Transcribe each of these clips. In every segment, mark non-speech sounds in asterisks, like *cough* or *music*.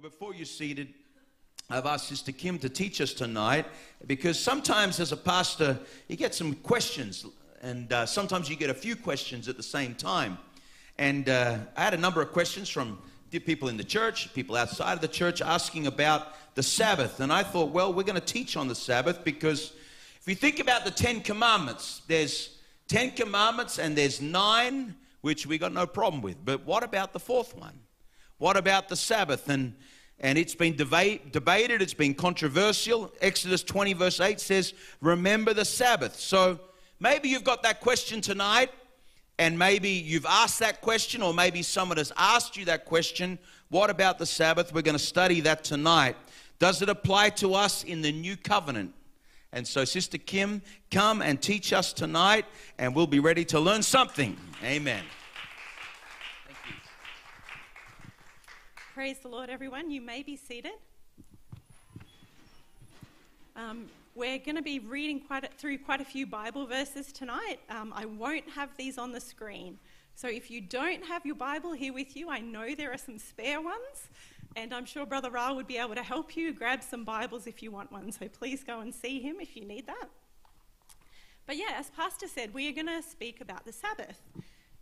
Well, before you're seated, I've asked Sister Kim to teach us tonight because sometimes, as a pastor, you get some questions, and uh, sometimes you get a few questions at the same time. And uh, I had a number of questions from people in the church, people outside of the church, asking about the Sabbath. And I thought, well, we're going to teach on the Sabbath because if you think about the Ten Commandments, there's Ten Commandments and there's nine which we got no problem with. But what about the fourth one? What about the Sabbath? And and it's been debate, debated, it's been controversial. Exodus 20, verse 8 says, Remember the Sabbath. So maybe you've got that question tonight, and maybe you've asked that question, or maybe someone has asked you that question. What about the Sabbath? We're going to study that tonight. Does it apply to us in the new covenant? And so, Sister Kim, come and teach us tonight, and we'll be ready to learn something. Amen. Praise the Lord, everyone. You may be seated. Um, we're going to be reading quite a, through quite a few Bible verses tonight. Um, I won't have these on the screen. So if you don't have your Bible here with you, I know there are some spare ones. And I'm sure Brother Ra would be able to help you grab some Bibles if you want one. So please go and see him if you need that. But yeah, as Pastor said, we are going to speak about the Sabbath.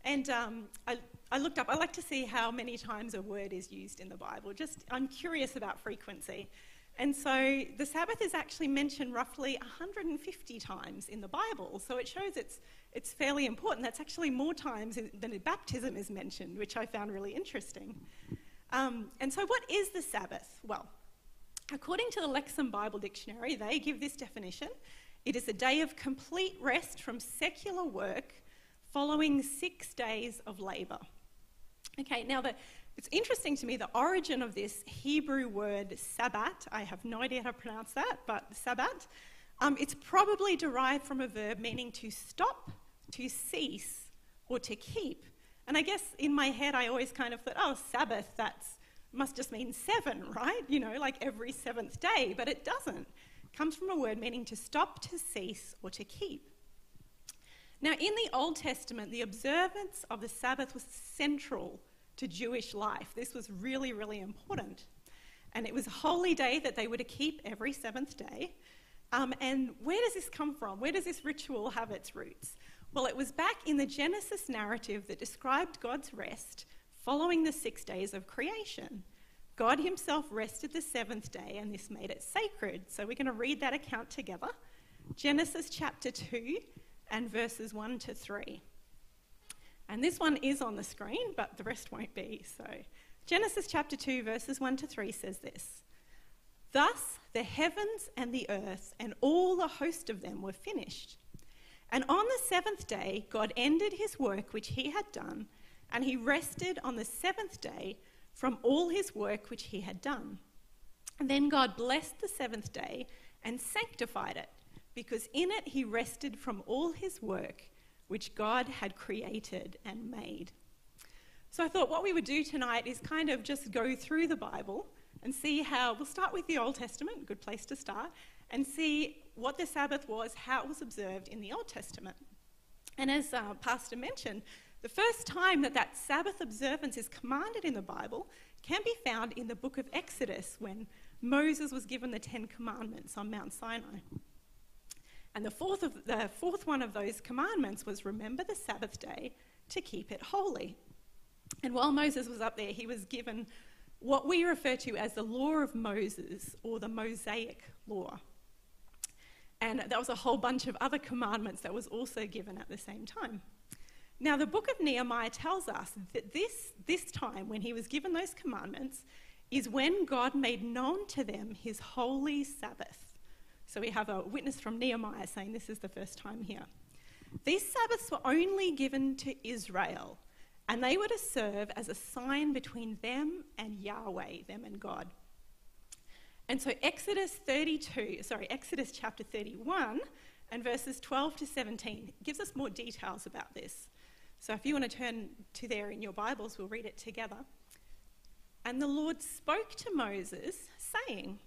And um, I, I looked up, I like to see how many times a word is used in the Bible. Just, I'm curious about frequency. And so the Sabbath is actually mentioned roughly 150 times in the Bible. So it shows it's, it's fairly important. That's actually more times than baptism is mentioned, which I found really interesting. Um, and so, what is the Sabbath? Well, according to the Lexham Bible Dictionary, they give this definition it is a day of complete rest from secular work following six days of labor. Okay, now the, it's interesting to me the origin of this Hebrew word sabbat, I have no idea how to pronounce that, but sabbat, um, it's probably derived from a verb meaning to stop, to cease, or to keep. And I guess in my head I always kind of thought, oh, Sabbath, that's must just mean seven, *laughs* right? You know, like every seventh day, but it doesn't. It comes from a word meaning to stop, to cease, or to keep. Now, in the Old Testament, the observance of the Sabbath was central to Jewish life. This was really, really important. And it was a holy day that they were to keep every seventh day. Um, and where does this come from? Where does this ritual have its roots? Well, it was back in the Genesis narrative that described God's rest following the six days of creation. God Himself rested the seventh day, and this made it sacred. So we're going to read that account together. Genesis chapter 2, and verses 1 to 3. And this one is on the screen, but the rest won't be. So, Genesis chapter 2, verses 1 to 3 says this Thus the heavens and the earth and all the host of them were finished. And on the seventh day, God ended his work which he had done, and he rested on the seventh day from all his work which he had done. And then God blessed the seventh day and sanctified it because in it he rested from all his work which God had created and made. So I thought what we would do tonight is kind of just go through the Bible and see how, we'll start with the Old Testament, good place to start, and see what the Sabbath was, how it was observed in the Old Testament. And as uh, Pastor mentioned, the first time that that Sabbath observance is commanded in the Bible can be found in the book of Exodus when Moses was given the Ten Commandments on Mount Sinai. And the fourth, of, the fourth one of those commandments was remember the Sabbath day to keep it holy. And while Moses was up there, he was given what we refer to as the law of Moses or the Mosaic law. And there was a whole bunch of other commandments that was also given at the same time. Now, the book of Nehemiah tells us that this, this time, when he was given those commandments, is when God made known to them his holy Sabbath. So we have a witness from Nehemiah saying this is the first time here. These Sabbaths were only given to Israel, and they were to serve as a sign between them and Yahweh, them and God. And so Exodus 32, sorry, Exodus chapter 31 and verses 12 to 17 gives us more details about this. So if you want to turn to there in your Bibles, we'll read it together. And the Lord spoke to Moses, saying,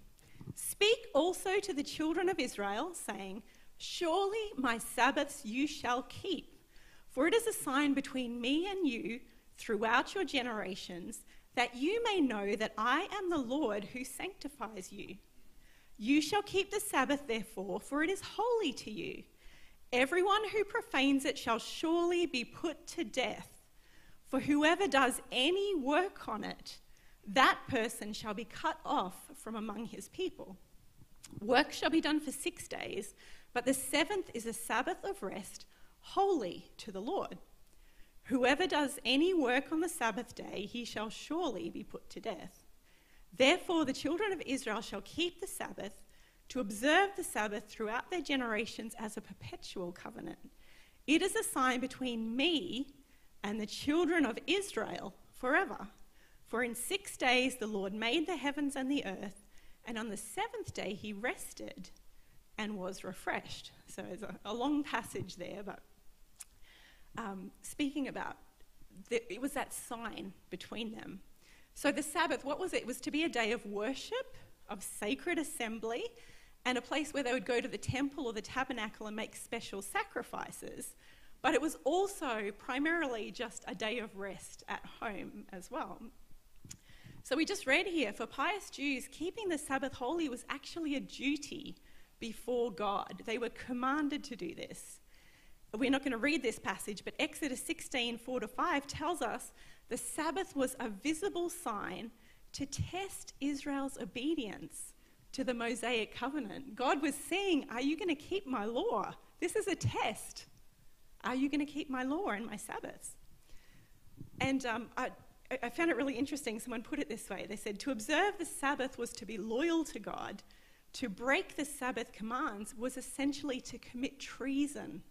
Speak also to the children of Israel, saying, Surely my Sabbaths you shall keep, for it is a sign between me and you throughout your generations, that you may know that I am the Lord who sanctifies you. You shall keep the Sabbath, therefore, for it is holy to you. Everyone who profanes it shall surely be put to death. For whoever does any work on it, that person shall be cut off from among his people. Work shall be done for six days, but the seventh is a Sabbath of rest, holy to the Lord. Whoever does any work on the Sabbath day, he shall surely be put to death. Therefore, the children of Israel shall keep the Sabbath to observe the Sabbath throughout their generations as a perpetual covenant. It is a sign between me and the children of Israel forever. For in six days the Lord made the heavens and the earth, and on the seventh day he rested and was refreshed. So it's a, a long passage there, but um, speaking about the, it was that sign between them. So the Sabbath, what was it? It was to be a day of worship, of sacred assembly, and a place where they would go to the temple or the tabernacle and make special sacrifices. But it was also primarily just a day of rest at home as well. So we just read here for pious Jews, keeping the Sabbath holy was actually a duty before God. They were commanded to do this. We're not going to read this passage, but Exodus 16 4 to 5 tells us the Sabbath was a visible sign to test Israel's obedience to the Mosaic covenant. God was saying, Are you going to keep my law? This is a test. Are you going to keep my law and my Sabbaths? And um, I, I found it really interesting. Someone put it this way they said, To observe the Sabbath was to be loyal to God. To break the Sabbath commands was essentially to commit treason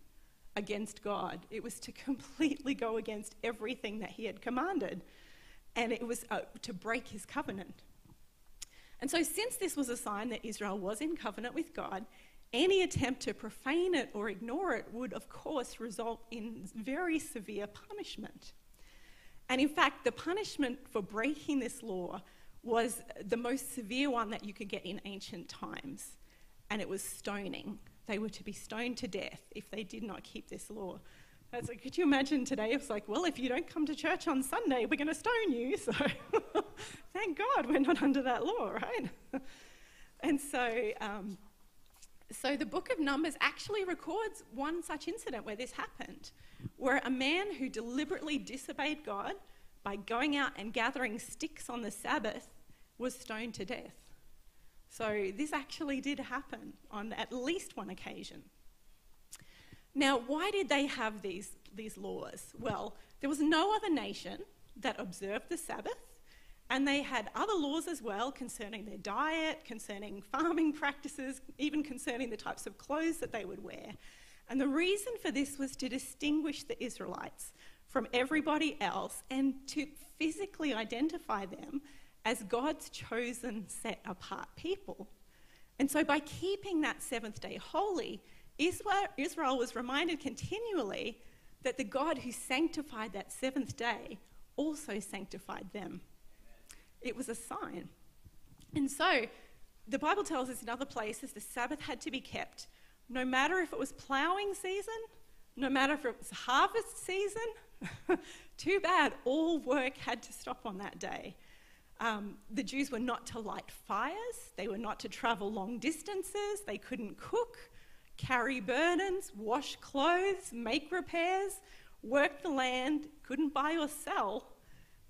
against God. It was to completely go against everything that He had commanded. And it was uh, to break His covenant. And so, since this was a sign that Israel was in covenant with God, any attempt to profane it or ignore it would, of course, result in very severe punishment. And in fact, the punishment for breaking this law was the most severe one that you could get in ancient times, and it was stoning. They were to be stoned to death if they did not keep this law. Like, could you imagine today? It's like, well, if you don't come to church on Sunday, we're going to stone you. *laughs* So thank God we're not under that law, right? *laughs* and so, um, so the book of Numbers actually records one such incident where this happened, where a man who deliberately disobeyed God by going out and gathering sticks on the Sabbath was stoned to death. So this actually did happen on at least one occasion. Now, why did they have these, these laws? Well, there was no other nation that observed the Sabbath, and they had other laws as well concerning their diet, concerning farming practices, even concerning the types of clothes that they would wear. And the reason for this was to distinguish the Israelites from everybody else and to physically identify them as God's chosen, set apart people. And so, by keeping that seventh day holy, Israel was reminded continually that the God who sanctified that seventh day also sanctified them. It was a sign. And so, the Bible tells us in other places the Sabbath had to be kept, no matter if it was plowing season, no matter if it was harvest season. *laughs* Too bad, all work had to stop on that day. Um, the Jews were not to light fires, they were not to travel long distances, they couldn't cook, carry burdens, wash clothes, make repairs, work the land, couldn't buy or sell.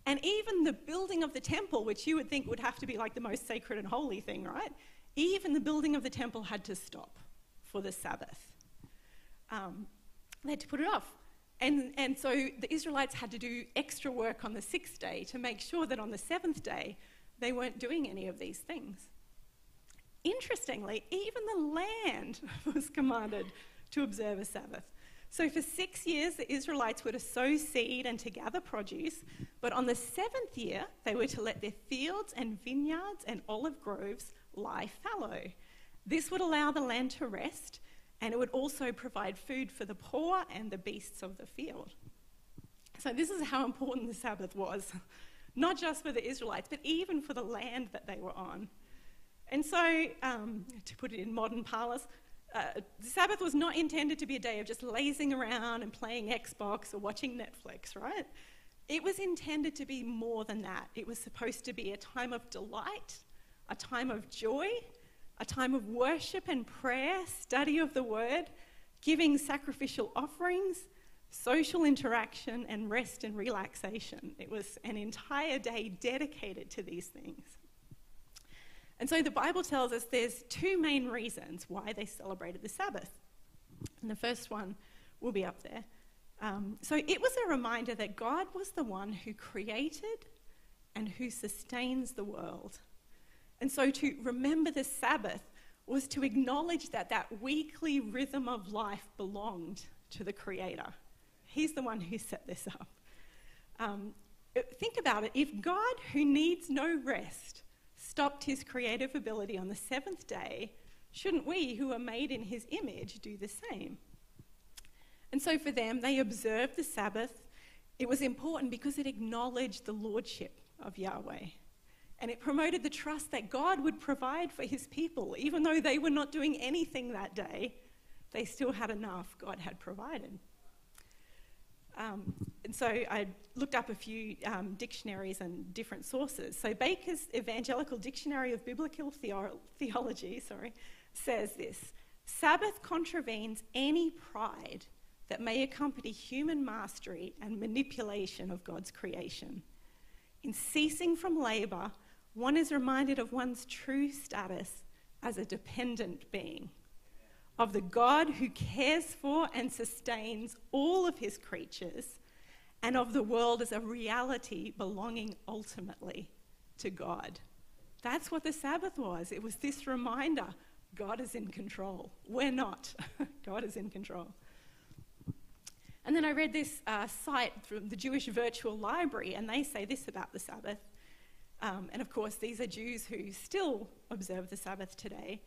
And even the building of the temple, which you would think would have to be like the most sacred and holy thing, right? Even the building of the temple had to stop for the Sabbath. Um, they had to put it off. And, and so the Israelites had to do extra work on the sixth day to make sure that on the seventh day they weren't doing any of these things. Interestingly, even the land *laughs* was commanded to observe a Sabbath. So for six years, the Israelites were to sow seed and to gather produce, but on the seventh year, they were to let their fields and vineyards and olive groves lie fallow. This would allow the land to rest and it would also provide food for the poor and the beasts of the field. So, this is how important the Sabbath was, not just for the Israelites, but even for the land that they were on. And so, um, to put it in modern parlance, uh, the Sabbath was not intended to be a day of just lazing around and playing Xbox or watching Netflix, right? it was intended to be more than that. It was supposed to be a time of delight, a time of joy, a time of worship and prayer, study of the word, giving sacrificial offerings, social interaction, and rest and relaxation. It was an entire day dedicated to these things. And so the Bible tells us there's two main reasons why they celebrated the Sabbath. And the first one will be up there. Um, so it was a reminder that God was the one who created and who sustains the world. And so to remember the Sabbath was to acknowledge that that weekly rhythm of life belonged to the Creator. He's the one who set this up. Um, think about it if God, who needs no rest, stopped his creative ability on the seventh day, shouldn't we, who are made in his image, do the same? And so for them, they observed the Sabbath. It was important because it acknowledged the lordship of Yahweh. And it promoted the trust that God would provide for his people. Even though they were not doing anything that day, they still had enough God had provided. Um, and so I looked up a few um, dictionaries and different sources. So Baker's Evangelical Dictionary of Biblical Theo- Theology *laughs* sorry, says this Sabbath contravenes any pride that may accompany human mastery and manipulation of God's creation. In ceasing from labour, one is reminded of one's true status as a dependent being, of the God who cares for and sustains all of his creatures, and of the world as a reality belonging ultimately to God. That's what the Sabbath was. It was this reminder God is in control. We're not. *laughs* God is in control. And then I read this uh, site from the Jewish Virtual Library, and they say this about the Sabbath. Um, and of course, these are Jews who still observe the Sabbath today.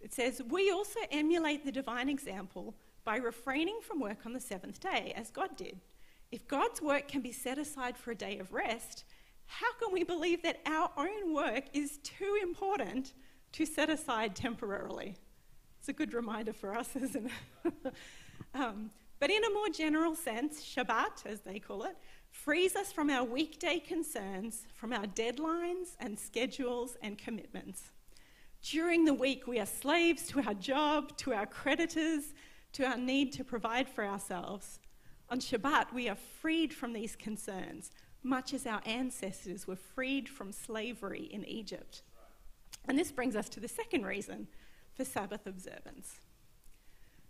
It says, We also emulate the divine example by refraining from work on the seventh day, as God did. If God's work can be set aside for a day of rest, how can we believe that our own work is too important to set aside temporarily? It's a good reminder for us, *laughs* isn't it? um, but in a more general sense, Shabbat, as they call it, frees us from our weekday concerns, from our deadlines and schedules and commitments. During the week, we are slaves to our job, to our creditors, to our need to provide for ourselves. On Shabbat, we are freed from these concerns, much as our ancestors were freed from slavery in Egypt. And this brings us to the second reason for Sabbath observance.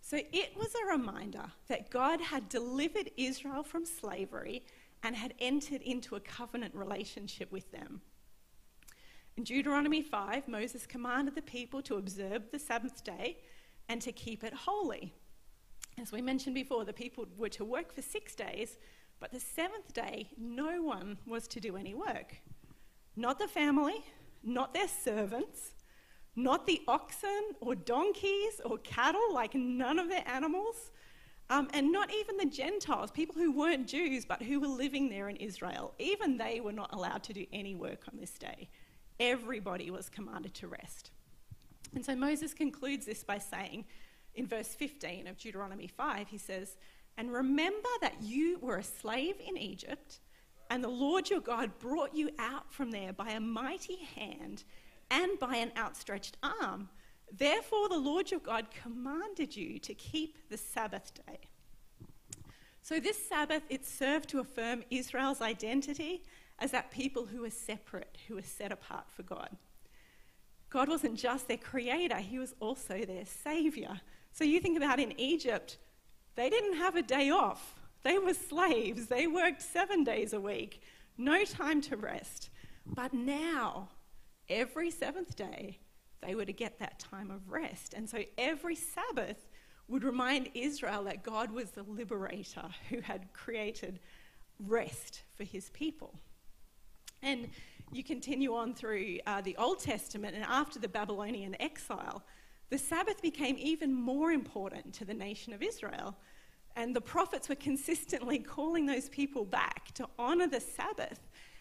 So it was a reminder that God had delivered Israel from slavery and had entered into a covenant relationship with them. In Deuteronomy 5, Moses commanded the people to observe the Sabbath day and to keep it holy. As we mentioned before, the people were to work for six days, but the seventh day, no one was to do any work. Not the family, not their servants, not the oxen or donkeys or cattle, like none of their animals, um, and not even the Gentiles, people who weren't Jews but who were living there in Israel. Even they were not allowed to do any work on this day. Everybody was commanded to rest. And so Moses concludes this by saying, in verse 15 of Deuteronomy 5, he says, And remember that you were a slave in Egypt, and the Lord your God brought you out from there by a mighty hand and by an outstretched arm. Therefore, the Lord your God commanded you to keep the Sabbath day. So, this Sabbath, it served to affirm Israel's identity as that people who were separate, who were set apart for God. God wasn't just their creator, He was also their savior. So, you think about in Egypt, they didn't have a day off. They were slaves. They worked seven days a week, no time to rest. But now, every seventh day, they were to get that time of rest. And so every Sabbath would remind Israel that God was the liberator who had created rest for his people. And you continue on through uh, the Old Testament, and after the Babylonian exile, the Sabbath became even more important to the nation of Israel. And the prophets were consistently calling those people back to honor the Sabbath.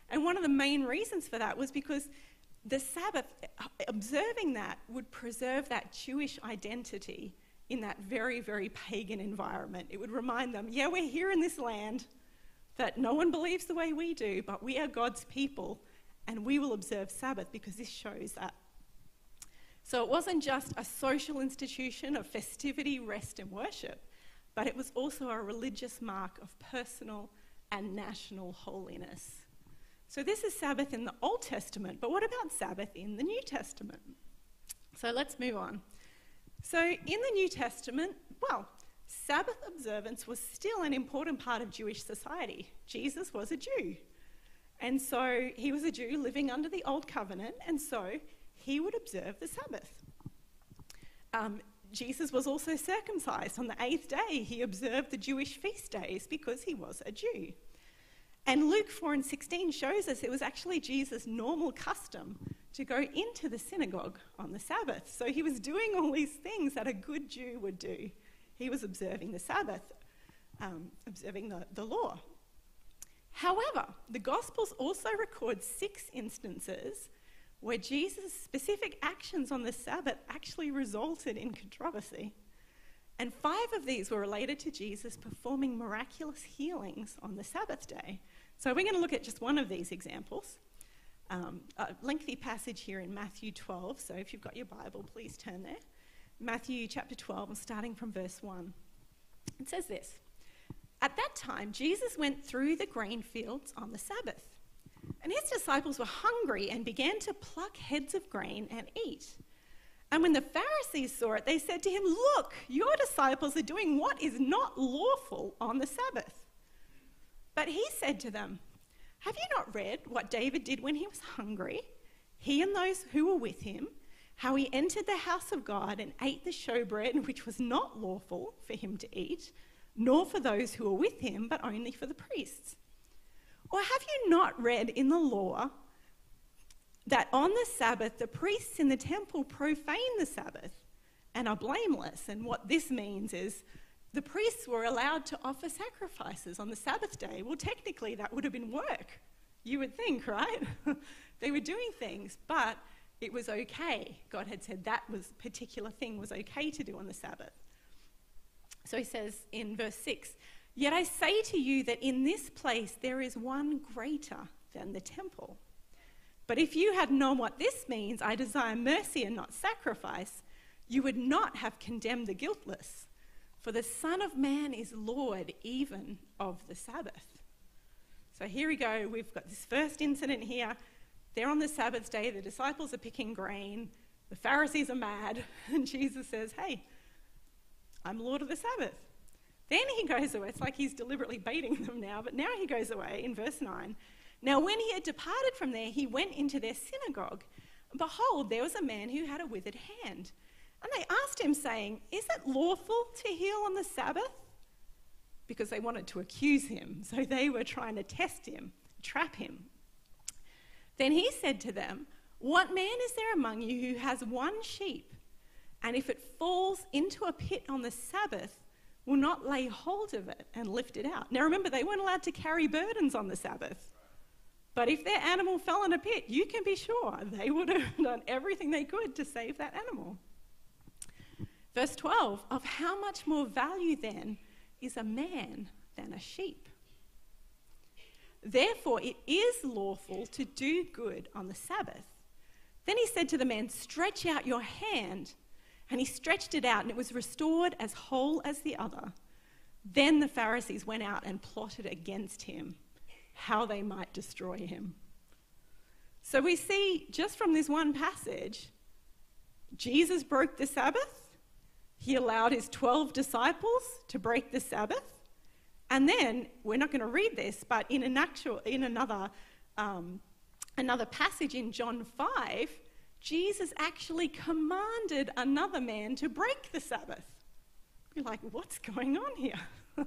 And one of the main reasons for that was because the Sabbath, observing that, would preserve that Jewish identity in that very, very pagan environment. It would remind them, yeah, we're here in this land, that no one believes the way we do, but we are God's people and we will observe Sabbath because this shows that. So it wasn't just a social institution of festivity, rest, and worship, but it was also a religious mark of personal and national holiness. So this is Sabbath in the Old Testament, but what about Sabbath in the New Testament? So let's move on. So in the New Testament, well, Sabbath observance was still an important part of Jewish society. Jesus was a Jew. And so he was a Jew living under the Old Covenant, and so he would observe the Sabbath. Um, Jesus was also circumcised. On the eighth day, he observed the Jewish feast days because he was a Jew. And Luke 4 and 16 shows us it was actually Jesus' normal custom to go into the synagogue on the Sabbath. So he was doing all these things that a good Jew would do. He was observing the Sabbath, um, observing the, the law. However, the Gospels also record six instances where Jesus' specific actions on the Sabbath actually resulted in controversy. And five of these were related to Jesus performing miraculous healings on the Sabbath day. So we're going to look at just one of these examples. Um, a lengthy passage here in Matthew 12. So if you've got your Bible, please turn there. Matthew chapter 12, and starting from verse 1. It says this At that time, Jesus went through the grain fields on the Sabbath. And his disciples were hungry and began to pluck heads of grain and eat. And when the Pharisees saw it, they said to him, Look, your disciples are doing what is not lawful on the Sabbath. But he said to them, Have you not read what David did when he was hungry, he and those who were with him, how he entered the house of God and ate the showbread, which was not lawful for him to eat, nor for those who were with him, but only for the priests? Or have you not read in the law that on the Sabbath the priests in the temple profane the Sabbath and are blameless? And what this means is the priests were allowed to offer sacrifices on the Sabbath day. Well, technically, that would have been work, you would think, right? *laughs* they were doing things, but it was okay. God had said that was particular thing was okay to do on the Sabbath. So he says in verse 6 Yet I say to you that in this place there is one greater than the temple. But if you had known what this means, I desire mercy and not sacrifice, you would not have condemned the guiltless. For the Son of Man is Lord even of the Sabbath. So here we go. We've got this first incident here. They're on the Sabbath day. The disciples are picking grain. The Pharisees are mad. *laughs* And Jesus says, Hey, I'm Lord of the Sabbath. Then he goes away. It's like he's deliberately baiting them now. But now he goes away in verse 9. Now, when he had departed from there, he went into their synagogue. Behold, there was a man who had a withered hand. And they asked him, saying, Is it lawful to heal on the Sabbath? Because they wanted to accuse him. *laughs* So they were trying to test him, trap him. Then he said to them, What man is there among you who has one sheep, and if it falls into a pit on the Sabbath, will not lay hold of it and lift it out? Now remember, they weren't allowed to carry burdens on the Sabbath. But if their animal fell in a pit, you can be sure they would have *laughs* done everything they could to save that animal. Verse 12 Of how much more value then is a man than a sheep? Therefore, it is lawful to do good on the Sabbath. Then he said to the man, Stretch out your hand. And he stretched it out, and it was restored as whole as the other. Then the Pharisees went out and plotted against him, how they might destroy him. So we see just from this one passage, Jesus broke the Sabbath, he allowed his 12 disciples to break the Sabbath. And then, we're not going to read this, but in, an actual, in another, um, another passage in John 5, Jesus actually commanded another man to break the Sabbath. You're like, what's going on here? *laughs*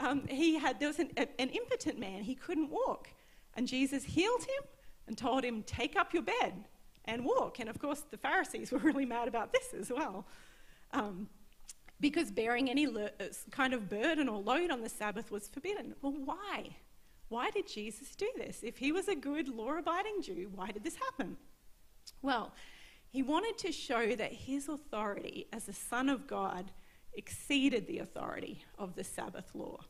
um, he had, there was an, an impotent man, he couldn't walk. And Jesus healed him and told him, Take up your bed and walk. And of course, the Pharisees were really mad about this as well. Um, because bearing any uh, kind of burden or load on the Sabbath was forbidden. Well, why? Why did Jesus do this? If he was a good law abiding Jew, why did this happen? Well, he wanted to show that his authority as the Son of God exceeded the authority of the Sabbath law.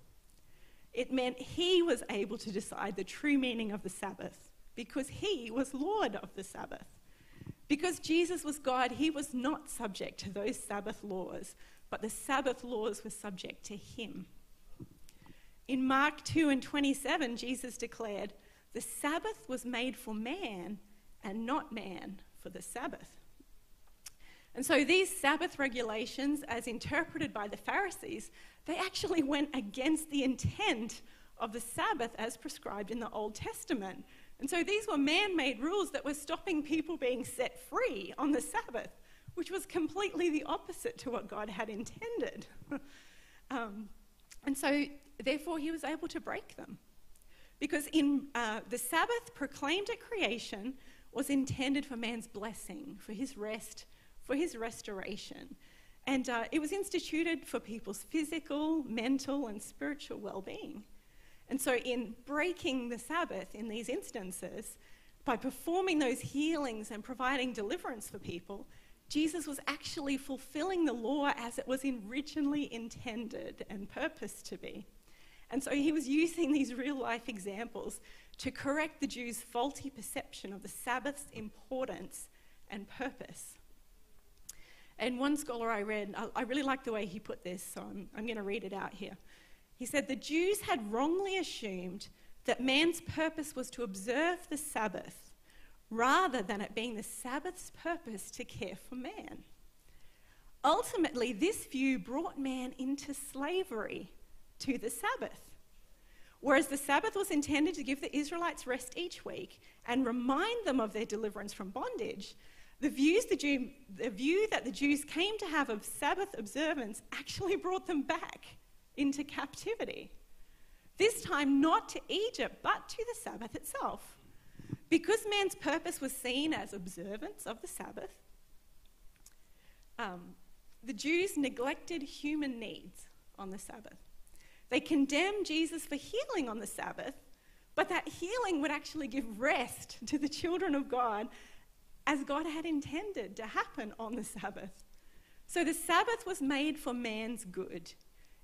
It meant he was able to decide the true meaning of the Sabbath because he was Lord of the Sabbath. Because Jesus was God, he was not subject to those Sabbath laws, but the Sabbath laws were subject to him. In Mark 2 and 27, Jesus declared, The Sabbath was made for man, and not man for the Sabbath. And so these Sabbath regulations, as interpreted by the Pharisees, they actually went against the intent of the Sabbath as prescribed in the Old Testament. And so these were man made rules that were stopping people being set free on the Sabbath, which was completely the opposite to what God had intended. *laughs* um, and so, therefore, he was able to break them. Because in uh, the Sabbath proclaimed at creation was intended for man's blessing, for his rest, for his restoration. And uh, it was instituted for people's physical, mental, and spiritual well being. And so, in breaking the Sabbath in these instances, by performing those healings and providing deliverance for people, Jesus was actually fulfilling the law as it was originally intended and purposed to be. And so he was using these real life examples to correct the Jews' faulty perception of the Sabbath's importance and purpose. And one scholar I read, I, really like the way he put this, so I'm, I'm going to read it out here. He said the Jews had wrongly assumed that man's purpose was to observe the Sabbath rather than it being the Sabbath's purpose to care for man. Ultimately, this view brought man into slavery to the Sabbath. Whereas the Sabbath was intended to give the Israelites rest each week and remind them of their deliverance from bondage, the, views the, Jew, the view that the Jews came to have of Sabbath observance actually brought them back into captivity. This time, not to Egypt, but to the Sabbath itself. Because man's purpose was seen as observance of the Sabbath, um, the Jews neglected human needs on the Sabbath. They condemned Jesus for healing on the Sabbath, but that healing would actually give rest to the children of God as God had intended to happen on the Sabbath. So the Sabbath was made for man's good.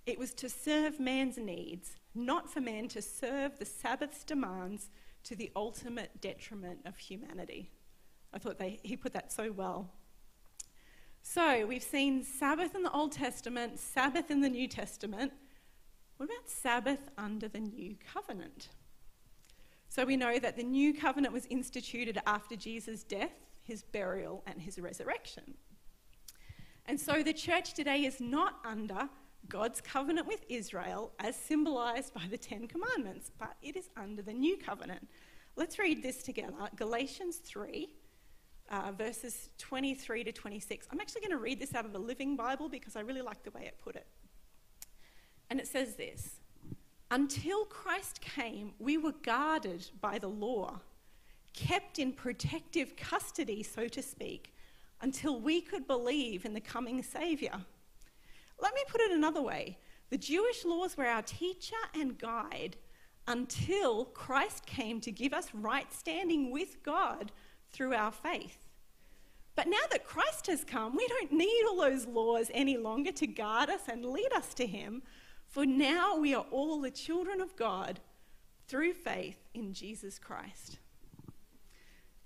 It was to serve man's needs, not for man to serve the Sabbath's demands to the ultimate detriment of humanity. I thought they, he put that so well. So we've seen Sabbath in the Old Testament, Sabbath in the New Testament. What about Sabbath under the New Covenant? So we know that the New Covenant was instituted after Jesus' death, his burial, and his resurrection. And so the church today is not under God's covenant with Israel as symbolized by the Ten Commandments, but it is under the new covenant. Let's read this together Galatians 3, uh, verses 23 to 26. I'm actually going to read this out of the Living Bible because I really like the way it put it. And it says this Until Christ came, we were guarded by the law, kept in protective custody, so to speak, until we could believe in the coming Saviour. Let me put it another way the Jewish laws were our teacher and guide until Christ came to give us right standing with God through our faith. But now that Christ has come, we don't need all those laws any longer to guard us and lead us to Him, for now we are all the children of God through faith in Jesus Christ.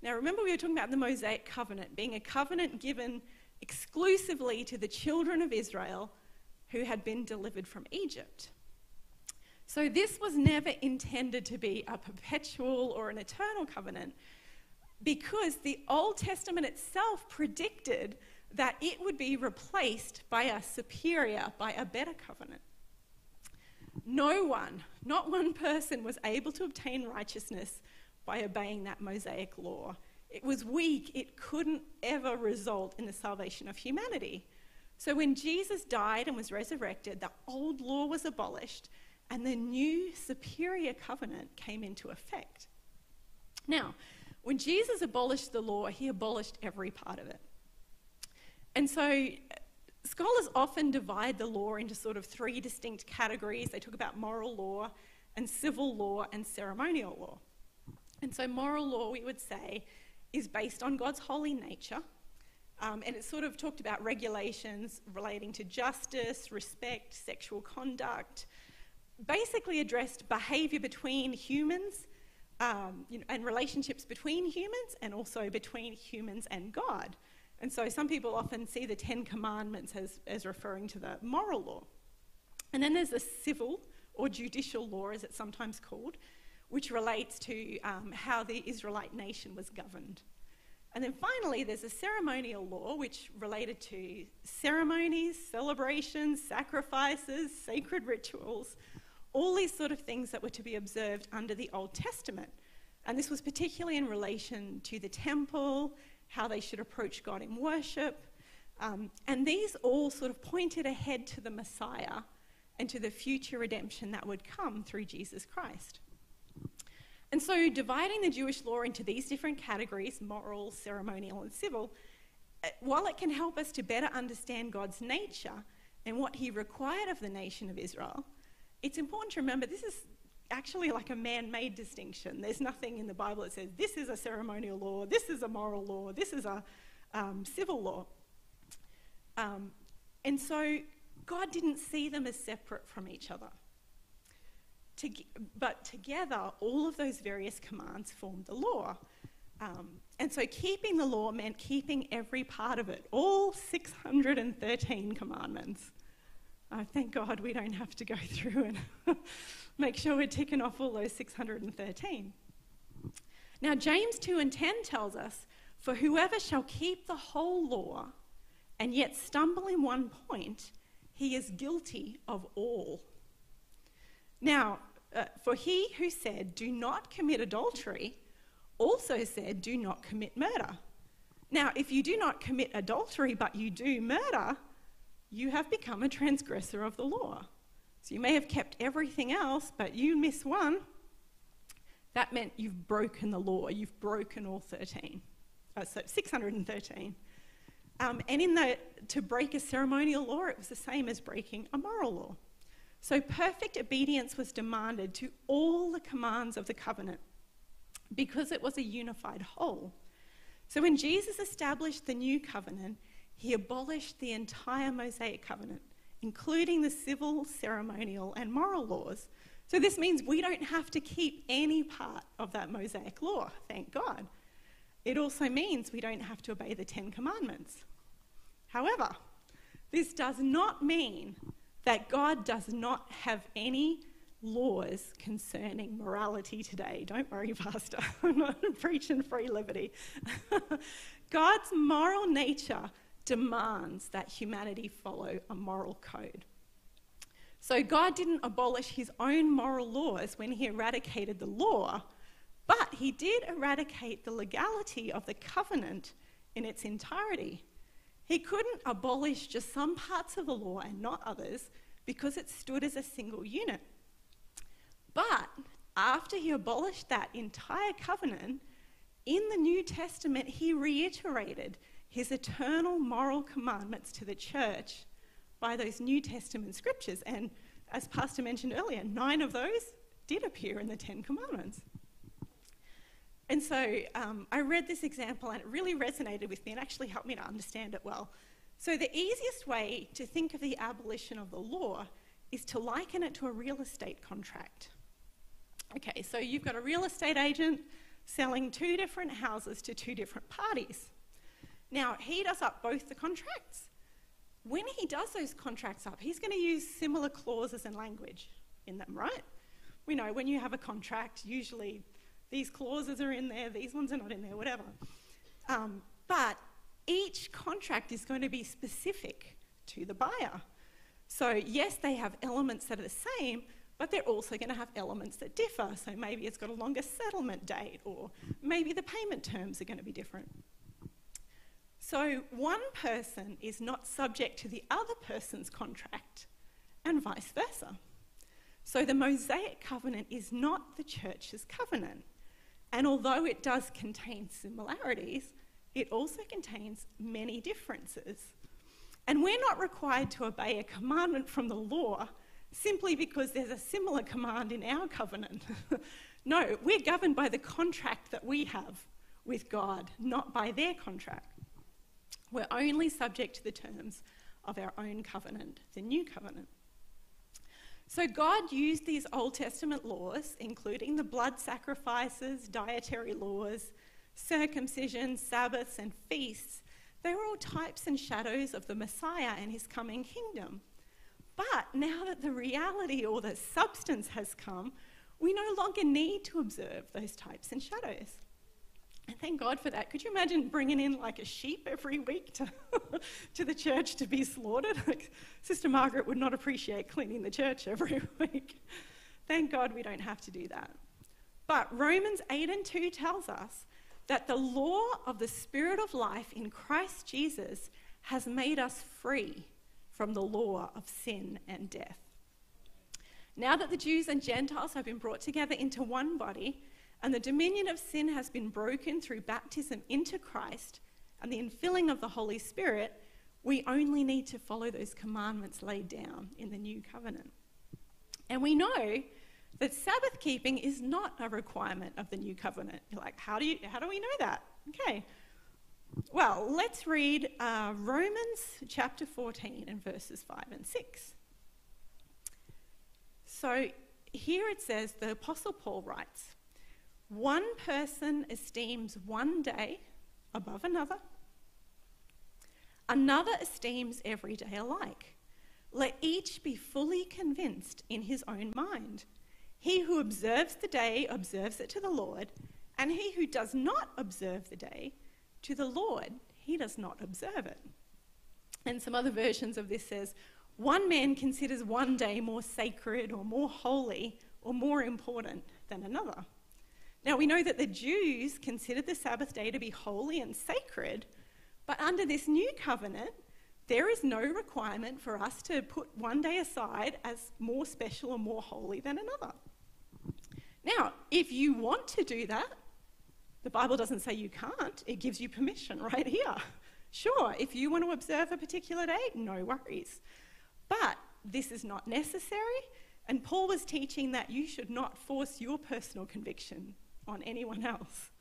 Now, remember, we were talking about the Mosaic covenant being a covenant given exclusively to the children of Israel who had been delivered from Egypt. So, this was never intended to be a perpetual or an eternal covenant because the Old Testament itself predicted that it would be replaced by a superior, by a better covenant. No one, not one person, was able to obtain righteousness by obeying that Mosaic law. It was weak, it couldn't ever result in the salvation of humanity. So when Jesus died and was resurrected, the old law was abolished and the new superior covenant came into effect. Now, when Jesus abolished the law, he abolished every part of it. And so uh, scholars often divide the law into sort of three distinct categories. They talk about moral law and civil law and ceremonial law. And so moral law, we would say, is based on God's holy nature um, and it sort of talked about regulations relating to justice, respect, sexual conduct, basically addressed behavior between humans um, you know, and relationships between humans and also between humans and God. And so some people often see the Ten Commandments as, as referring to the moral law. And then there's the civil or judicial law, as it's sometimes called, which relates to um, how the Israelite nation was governed. And then finally, there's a ceremonial law which related to ceremonies, celebrations, sacrifices, sacred rituals, all these sort of things that were to be observed under the Old Testament. And this was particularly in relation to the temple, how they should approach God in worship. Um, and these all sort of pointed ahead to the Messiah and to the future redemption that would come through Jesus Christ. And so, dividing the Jewish law into these different categories moral, ceremonial, and civil uh, while it can help us to better understand God's nature and what He required of the nation of Israel, it's important to remember this is actually like a man made distinction. There's nothing in the Bible that says this is a ceremonial law, this is a moral law, this is a um, civil law. Um, and so, God didn't see them as separate from each other. To, but together, all of those various commands formed the law. Um, and so, keeping the law meant keeping every part of it, all 613 commandments. Uh, thank God we don't have to go *laughs* through and *laughs* make sure we're ticking off all those 613. Now, James 2 and 10 tells us, For whoever shall keep the whole law and yet stumble in one point, he is guilty of all. Now, uh, for he who said, Do not commit adultery, also said, Do not commit murder. Now, if you do not commit adultery but you do murder, you have become a transgressor of the law. So you may have kept everything else, but you miss one. That meant you've broken the law. You've broken all 13. Uh, so 613. Um, and in the, to break a ceremonial law, it was the same as breaking a moral law. So perfect obedience was demanded to all the commands of the covenant because it was a unified whole. So when Jesus established the new covenant, he abolished the entire Mosaic covenant, including the civil, ceremonial, and moral laws. So this means we don't have to keep any part of that Mosaic law, thank God. It also means we don't have to obey the Ten Commandments. However, this does not mean that God does not have any laws concerning morality today. Don't worry, *laughs* Pastor, I'm not preaching free liberty. *laughs* God's moral nature demands that humanity follow a moral code. So God didn't abolish his own moral laws when he eradicated the law, but he did eradicate the legality of the covenant in its entirety. He couldn't abolish just some parts of the law and not others because it stood as a single unit. But after he abolished that entire covenant, in the New Testament, he reiterated his eternal moral commandments to the church by those New Testament scriptures. And as Pastor mentioned earlier, nine of those did appear in the Ten Commandments. And so um, I read this example and it really resonated with me and actually helped me to understand it well. So, the easiest way to think of the abolition of the law is to liken it to a real estate contract. Okay, so you've got a real estate agent selling two different houses to two different parties. Now, he does up both the contracts. When he does those contracts up, he's going to use similar clauses and language in them, right? We know when you have a contract, usually these clauses are in there, these ones are not in there, whatever. Um, but each contract is going to be specific to the buyer. So, yes, they have elements that are the same, but they're also going to have elements that differ. So, maybe it's got a longer settlement date, or maybe the payment terms are going to be different. So, one person is not subject to the other person's contract, and vice versa. So, the Mosaic covenant is not the church's covenant. And although it does contain similarities, it also contains many differences. And we're not required to obey a commandment from the law simply because there's a similar command in our covenant. *laughs* no, we're governed by the contract that we have with God, not by their contract. We're only subject to the terms of our own covenant, the new covenant. So God used these Old Testament laws, including the blood sacrifices, dietary laws, circumcision, Sabbaths, and feasts. They were all types and shadows of the Messiah and his coming kingdom. But now that the reality or the substance has come, we no longer need to observe those types and shadows. Thank God for that. Could you imagine bringing in like a sheep every week to, *laughs* to the church to be slaughtered? Like, Sister Margaret would not appreciate cleaning the church every *laughs* week. Thank God we don't have to do that. But Romans 8 and 2 tells us that the law of the Spirit of life in Christ Jesus has made us free from the law of sin and death. Now that the Jews and Gentiles have been brought together into one body, and the dominion of sin has been broken through baptism into Christ and the infilling of the Holy Spirit, we only need to follow those commandments laid down in the new covenant. And we know that Sabbath keeping is not a requirement of the new covenant. You're like, how do, you, how do we know that? Okay. Well, let's read uh, Romans chapter 14 and verses 5 and 6. So here it says, the Apostle Paul writes, one person esteems one day above another, another esteems every day alike. Let each be fully convinced in his own mind. He who observes the day observes it to the Lord, and he who does not observe the day to the Lord, he does not observe it. And some other versions of this says, one man considers one day more sacred or more holy or more important than another. Now, we know that the Jews considered the Sabbath day to be holy and sacred, but under this new covenant, there is no requirement for us to put one day aside as more special or more holy than another. Now, if you want to do that, the Bible doesn't say you can't, it gives you permission *laughs* right here. Sure, if you want to observe a particular day, no worries. But this is not necessary, and Paul was teaching that you should not force your personal conviction on anyone else.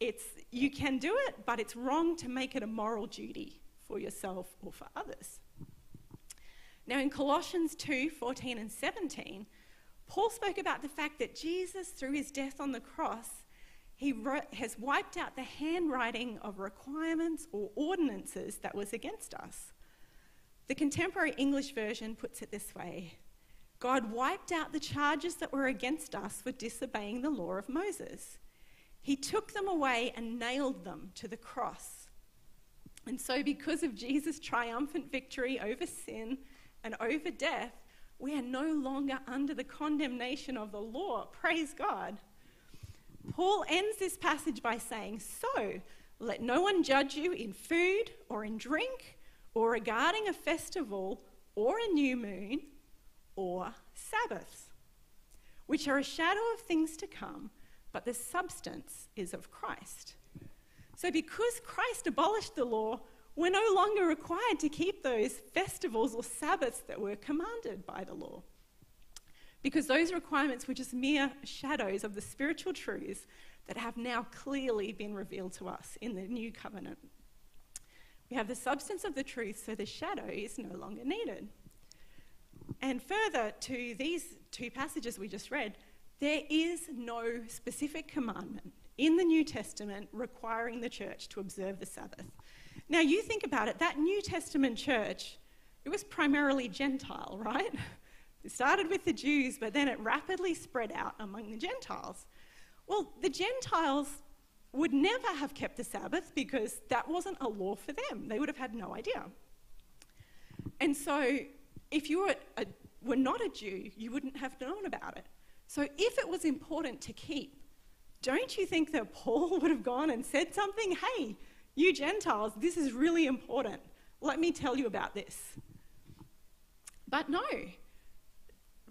It's, you can do it, but it's wrong to make it a moral duty for yourself or for others. Now, in Colossians 2 14 and 17, Paul spoke about the fact that Jesus, through his death on the cross, he wrote, has wiped out the handwriting of requirements or ordinances that was against us. The contemporary English version puts it this way God wiped out the charges that were against us for disobeying the law of Moses. He took them away and nailed them to the cross. And so, because of Jesus' triumphant victory over sin and over death, we are no longer under the condemnation of the law. Praise God. Paul ends this passage by saying, So, let no one judge you in food or in drink or regarding a festival or a new moon or Sabbaths, which are a shadow of things to come, but the substance is of Christ. So, because Christ abolished the law, we're no longer required to keep those festivals or Sabbaths that were commanded by the law. Because those requirements were just mere shadows of the spiritual truths that have now clearly been revealed to us in the new covenant. We have the substance of the truth, so the shadow is no longer needed. And further to these two passages we just read, there is no specific commandment in the New Testament requiring the church to observe the Sabbath. Now, you think about it, that New Testament church, it was primarily Gentile, right? It started with the Jews, but then it rapidly spread out among the Gentiles. Well, the Gentiles would never have kept the Sabbath because that wasn't a law for them. They would have had no idea. And so if you were, a, were not a Jew, you wouldn't have known about it. So if it was important to keep, don't you think that Paul *laughs* would have gone and said something? Hey, you Gentiles, this is really important. Let me tell you about this. But no,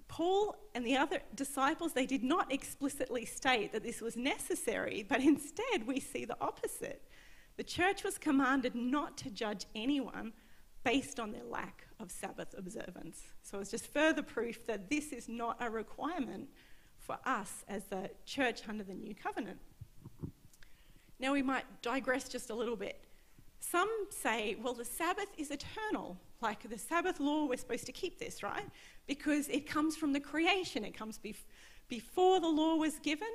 Paul and the other disciples, they did not explicitly state that this was necessary, but instead we see the opposite. The church was commanded not to judge anyone based on their lack of Sabbath observance. So it's just further proof that this is not a requirement for us as the church under the new covenant. Now we might digress just a little bit. Some say, well, the Sabbath is eternal. Like the Sabbath law, we're supposed to keep this, right? Because it comes from the creation, it comes bef- before the law was given.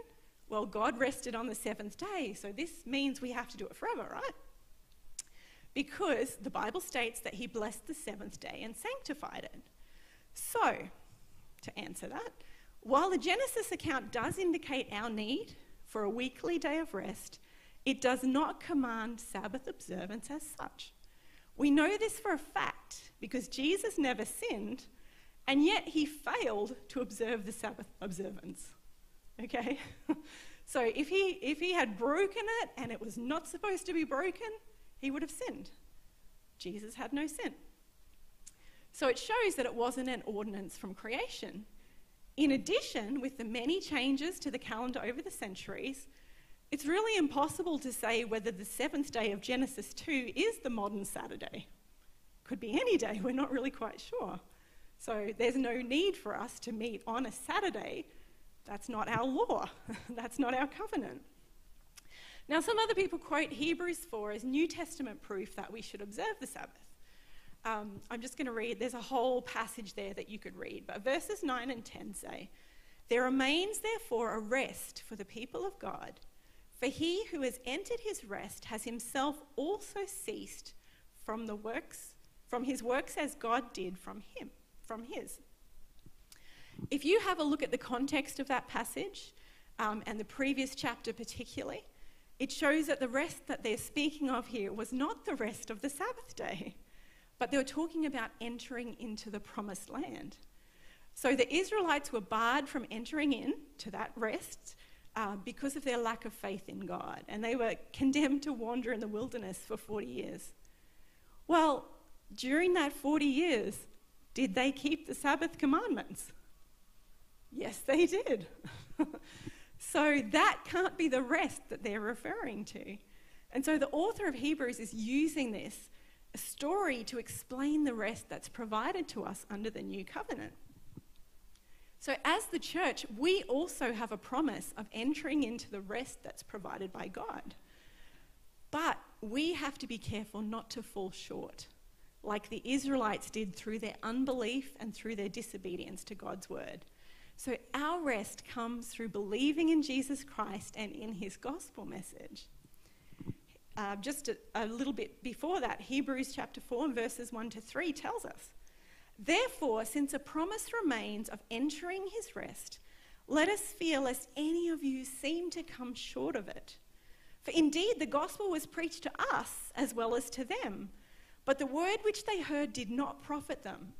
Well, God rested on the seventh day, so this means we have to do it forever, right? Because the Bible states that He blessed the seventh day and sanctified it. So, to answer that, while the Genesis account does indicate our need for a weekly day of rest, it does not command Sabbath observance as such. We know this for a fact because Jesus never sinned, and yet he failed to observe the Sabbath observance. Okay? *laughs* so if he, if he had broken it and it was not supposed to be broken, he would have sinned. Jesus had no sin. So it shows that it wasn't an ordinance from creation. In addition, with the many changes to the calendar over the centuries, it's really impossible to say whether the seventh day of Genesis 2 is the modern Saturday. Could be any day, *laughs* we're not really quite sure. So there's no need for us to meet on a Saturday. That's not our law, *laughs* that's not our covenant. Now, some other people quote Hebrews 4 as New Testament proof that we should observe the Sabbath. Um, I'm just going to read, there's a whole passage there that you could read, but verses 9 and 10 say, There remains therefore a rest for the people of God for he who has entered his rest has himself also ceased from the works, from his works as God did from him, from his. If you have a look at the context of that passage um, and the previous chapter particularly, it shows that the rest that they're speaking of here was not the rest of the Sabbath day, but they were talking about entering into the promised land. So the Israelites were barred from entering in to that rest uh, because of their lack of faith in God, and they were condemned to wander in the wilderness for 40 years. Well, during that 40 years, did they keep the Sabbath commandments? Yes, they did. *laughs* so that can't be the rest that they're referring to. And so the author of Hebrews is using this story to explain the rest that's provided to us under the new covenant. So, as the church, we also have a promise of entering into the rest that's provided by God. But we have to be careful not to fall short, like the Israelites did through their unbelief and through their disobedience to God's word. So, our rest comes through believing in Jesus Christ and in his gospel message. Uh, just a, a little bit before that, Hebrews chapter 4, verses 1 to 3 tells us Therefore, since a promise remains of entering his rest, let us fear lest any of you seem to come short of it. For indeed, the gospel was preached to us as well as to them, but the word which they heard did not profit them,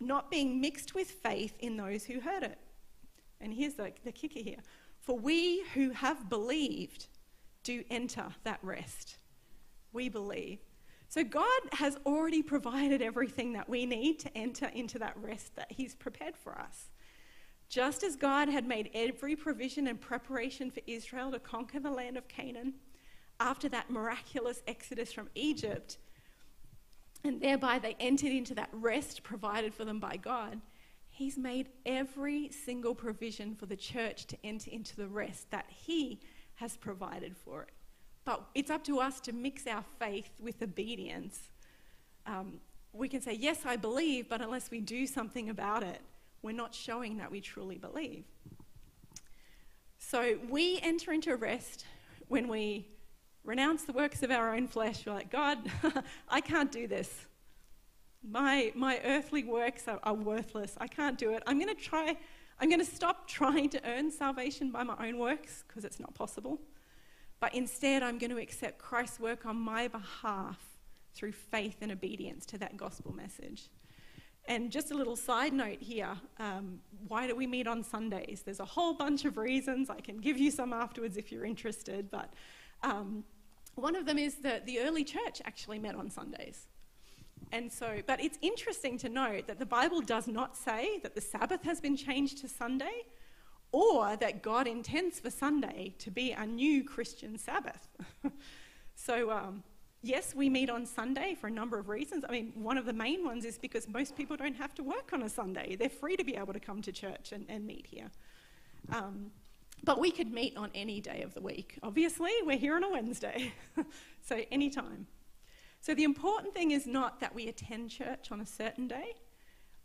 not being mixed with faith in those who heard it. And here's the, the kicker here For we who have believed do enter that rest. We believe. So God has already provided everything that we need to enter into that rest that He's prepared for us. Just as God had made every provision and preparation for Israel to conquer the land of Canaan after that miraculous exodus from Egypt, and thereby they entered into that rest provided for them by God, He's made every single provision for the church to enter into the rest that He has provided for it. But it's up to us to mix our faith with obedience. Um, we can say, Yes, I believe, but unless we do something about it, we're not showing that we truly believe. So we enter into rest when we renounce the works of our own flesh. We're like, God, *laughs* I can't do this. My, my earthly works are, are worthless. I can't do it. I'm going to try, I'm going to stop trying to earn salvation by my own works because it's not possible. But instead, I'm going to accept Christ's work on my behalf through faith and obedience to that gospel message. And just a little side note here um, why do we meet on Sundays? There's a whole bunch of reasons. I can give you some afterwards if you're interested. But um, one of them is that the early church actually met on Sundays. And so, but it's interesting to note that the Bible does not say that the Sabbath has been changed to Sunday or that God intends for Sunday to be a new Christian Sabbath. *laughs* so, um, yes, we meet on Sunday for a number of reasons. I mean, one of the main ones is because most people don't have to work on a Sunday, they're free to be able to come to church and, and meet here. Um, but we could meet on any day of the week. Obviously, we're here on a Wednesday, *laughs* so anytime. So the important thing is not that we attend church on a certain day,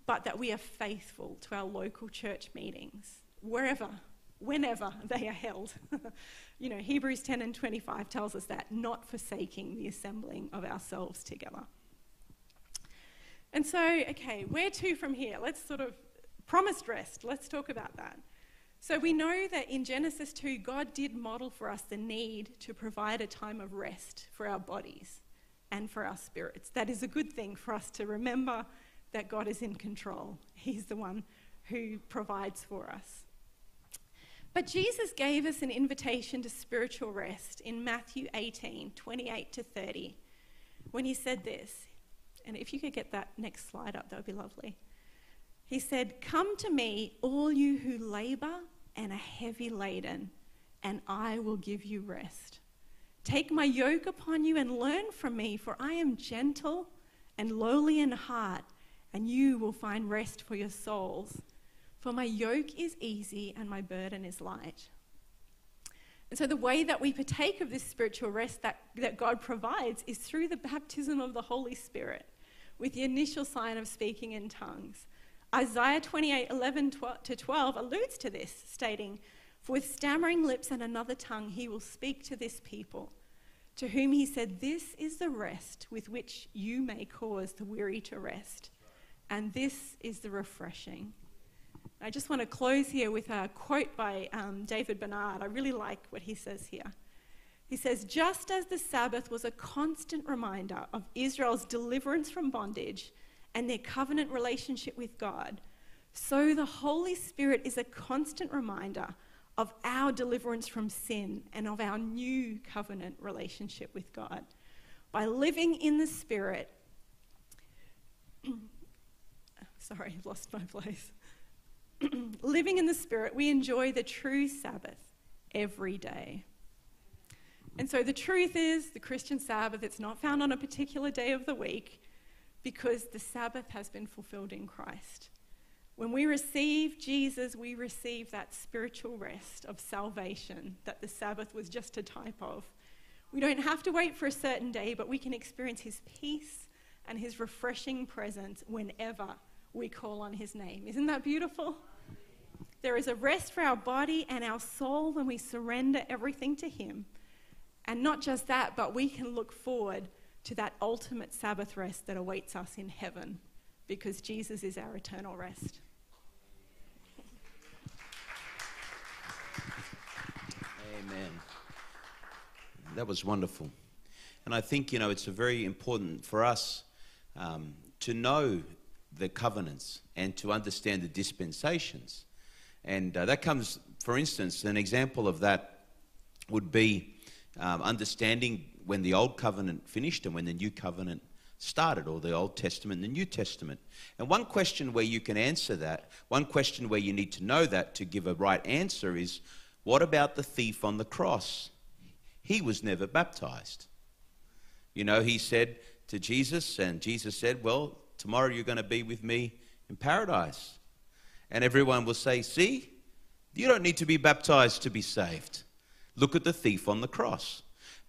but that we are faithful to our local church meetings, wherever, whenever they are held. *laughs* you know, Hebrews 10 and 25 tells us that, not forsaking the assembling of ourselves together. And so, okay, where to from here? Let's sort of promised rest. Let's talk about that. So we know that in Genesis 2, God did model for us the need to provide a time of rest for our bodies and for our spirits. That is a good thing for us to remember that God is in control. He's the one who provides for us. But Jesus gave us an invitation to spiritual rest in Matthew 18 28 to 30 when he said this. And if you could get that next slide up, that would be lovely. He said, Come to me, all you who labor and are heavy laden, and I will give you rest. Take my yoke upon you and learn from me, for I am gentle and lowly in heart, and you will find rest for your souls. For my yoke is easy and my burden is light. And so, the way that we partake of this spiritual rest that, that God provides is through the baptism of the Holy Spirit, with the initial sign of speaking in tongues. Isaiah 28 11 to 12 alludes to this, stating, For with stammering lips and another tongue he will speak to this people, to whom he said, This is the rest with which you may cause the weary to rest, and this is the refreshing. I just want to close here with a quote by um, David Bernard. I really like what he says here. He says, Just as the Sabbath was a constant reminder of Israel's deliverance from bondage and their covenant relationship with God, so the Holy Spirit is a constant reminder of our deliverance from sin and of our new covenant relationship with God. By living in the Spirit, *clears throat* sorry, I've lost my place. *clears throat* living in the Spirit, we enjoy the true Sabbath every day. And so the truth is, the Christian Sabbath, it's not found on a particular day of the week because the Sabbath has been fulfilled in Christ. When we receive Jesus, we receive that spiritual rest of salvation that the Sabbath was just a type of. We don't have to wait for a certain day, but we can experience His peace and His refreshing presence whenever we call on His name. Isn't that beautiful? There is a rest for our body and our soul when we surrender everything to Him. And not just that, but we can look forward to that ultimate Sabbath rest that awaits us in heaven because Jesus is our eternal rest. Amen. That was wonderful. And I think, you know, it's very important for us um, to know the covenants and to understand the dispensations. And uh, that comes, for instance, an example of that would be um, understanding when the Old Covenant finished and when the New Covenant started, or the Old Testament and the New Testament. And one question where you can answer that, one question where you need to know that to give a right answer is what about the thief on the cross? He was never baptized. You know, he said to Jesus, and Jesus said, Well, tomorrow you're going to be with me in paradise. And everyone will say, See, you don't need to be baptized to be saved. Look at the thief on the cross.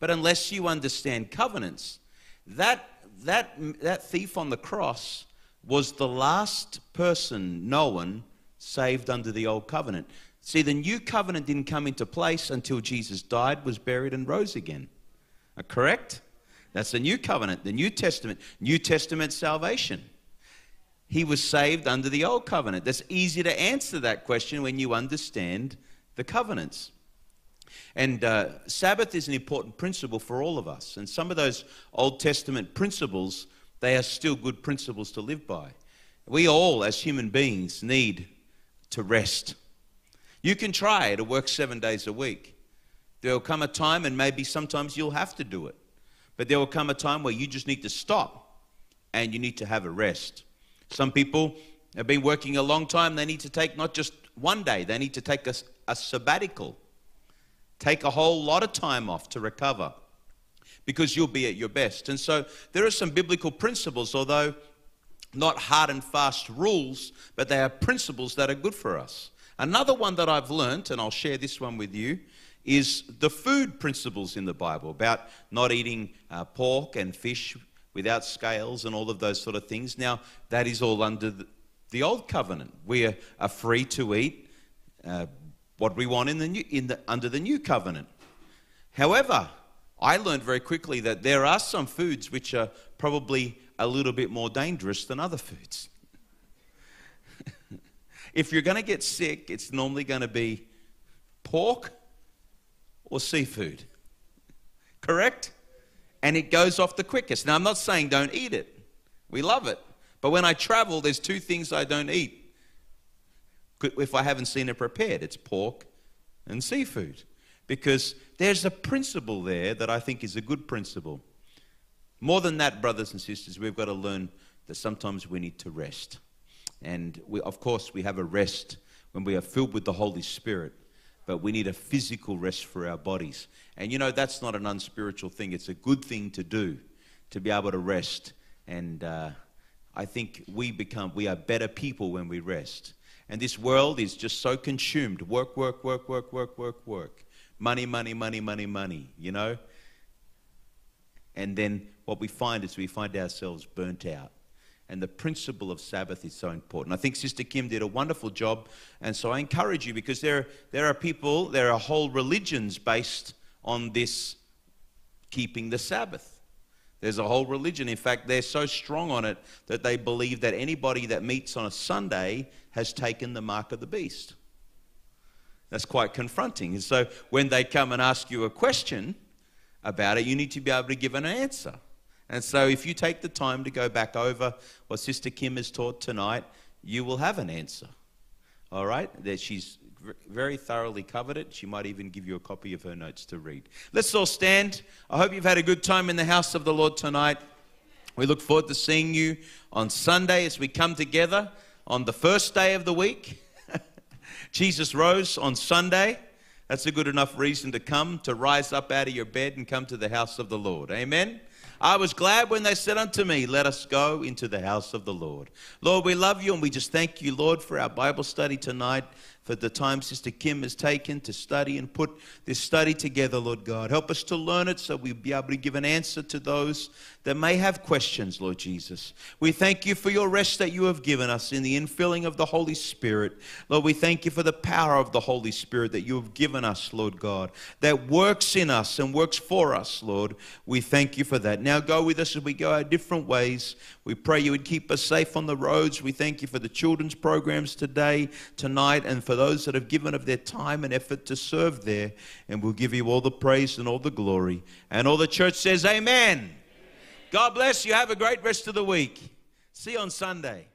But unless you understand covenants, that, that, that thief on the cross was the last person known saved under the old covenant. See, the new covenant didn't come into place until Jesus died, was buried, and rose again. Uh, correct? That's the new covenant, the New Testament, New Testament salvation. He was saved under the old covenant. That's easy to answer that question when you understand the covenants. And uh, Sabbath is an important principle for all of us. And some of those Old Testament principles, they are still good principles to live by. We all, as human beings, need to rest. You can try to work seven days a week. There will come a time, and maybe sometimes you'll have to do it. But there will come a time where you just need to stop and you need to have a rest. Some people have been working a long time. They need to take not just one day, they need to take a, a sabbatical Take a whole lot of time off to recover because you'll be at your best. And so there are some biblical principles, although not hard and fast rules, but they are principles that are good for us. Another one that I've learnt, and I'll share this one with you, is the food principles in the Bible about not eating uh, pork and fish without scales and all of those sort of things. Now, that is all under the, the old covenant. We are, are free to eat uh, what we want in the new, in the, under the new covenant. However, I learned very quickly that there are some foods which are probably a little bit more dangerous than other foods. *laughs* if you're going to get sick, it's normally going to be pork or seafood. *laughs* Correct? And it goes off the quickest. Now, I'm not saying don't eat it, we love it. But when I travel, there's two things I don't eat if I haven't seen it prepared it's pork and seafood. Because there's a principle there that I think is a good principle. More than that, brothers and sisters, we've got to learn that sometimes we need to rest. And we, of course, we have a rest when we are filled with the Holy Spirit, but we need a physical rest for our bodies. And you know, that's not an unspiritual thing, it's a good thing to do to be able to rest. And uh, I think we become, we are better people when we rest. And this world is just so consumed work, work, work, work, work, work, work. Money, money, money, money, money, you know? And then what we find is we find ourselves burnt out. And the principle of Sabbath is so important. I think Sister Kim did a wonderful job. And so I encourage you because there, there are people, there are whole religions based on this keeping the Sabbath. There's a whole religion. In fact, they're so strong on it that they believe that anybody that meets on a Sunday has taken the mark of the beast. That's quite confronting. And so when they come and ask you a question about it, you need to be able to give an answer. And so if you take the time to go back over what Sister Kim has taught tonight, you will have an answer. All right? That she's very thoroughly covered it. She might even give you a copy of her notes to read. Let's all stand. I hope you've had a good time in the house of the Lord tonight. We look forward to seeing you on Sunday as we come together on the first day of the week. *laughs* Jesus rose on Sunday. That's a good enough reason to come, to rise up out of your bed and come to the house of the Lord. Amen. I was glad when they said unto me, Let us go into the house of the Lord. Lord, we love you and we just thank you, Lord, for our Bible study tonight for the time Sister Kim has taken to study and put this study together, Lord God. Help us to learn it so we'll be able to give an answer to those that may have questions, Lord Jesus. We thank you for your rest that you have given us in the infilling of the Holy Spirit. Lord, we thank you for the power of the Holy Spirit that you have given us, Lord God, that works in us and works for us, Lord. We thank you for that. Now go with us as we go our different ways. We pray you would keep us safe on the roads. We thank you for the children's programs today, tonight, and for those that have given of their time and effort to serve there. And we'll give you all the praise and all the glory. And all the church says, Amen. Amen. God bless you. Have a great rest of the week. See you on Sunday.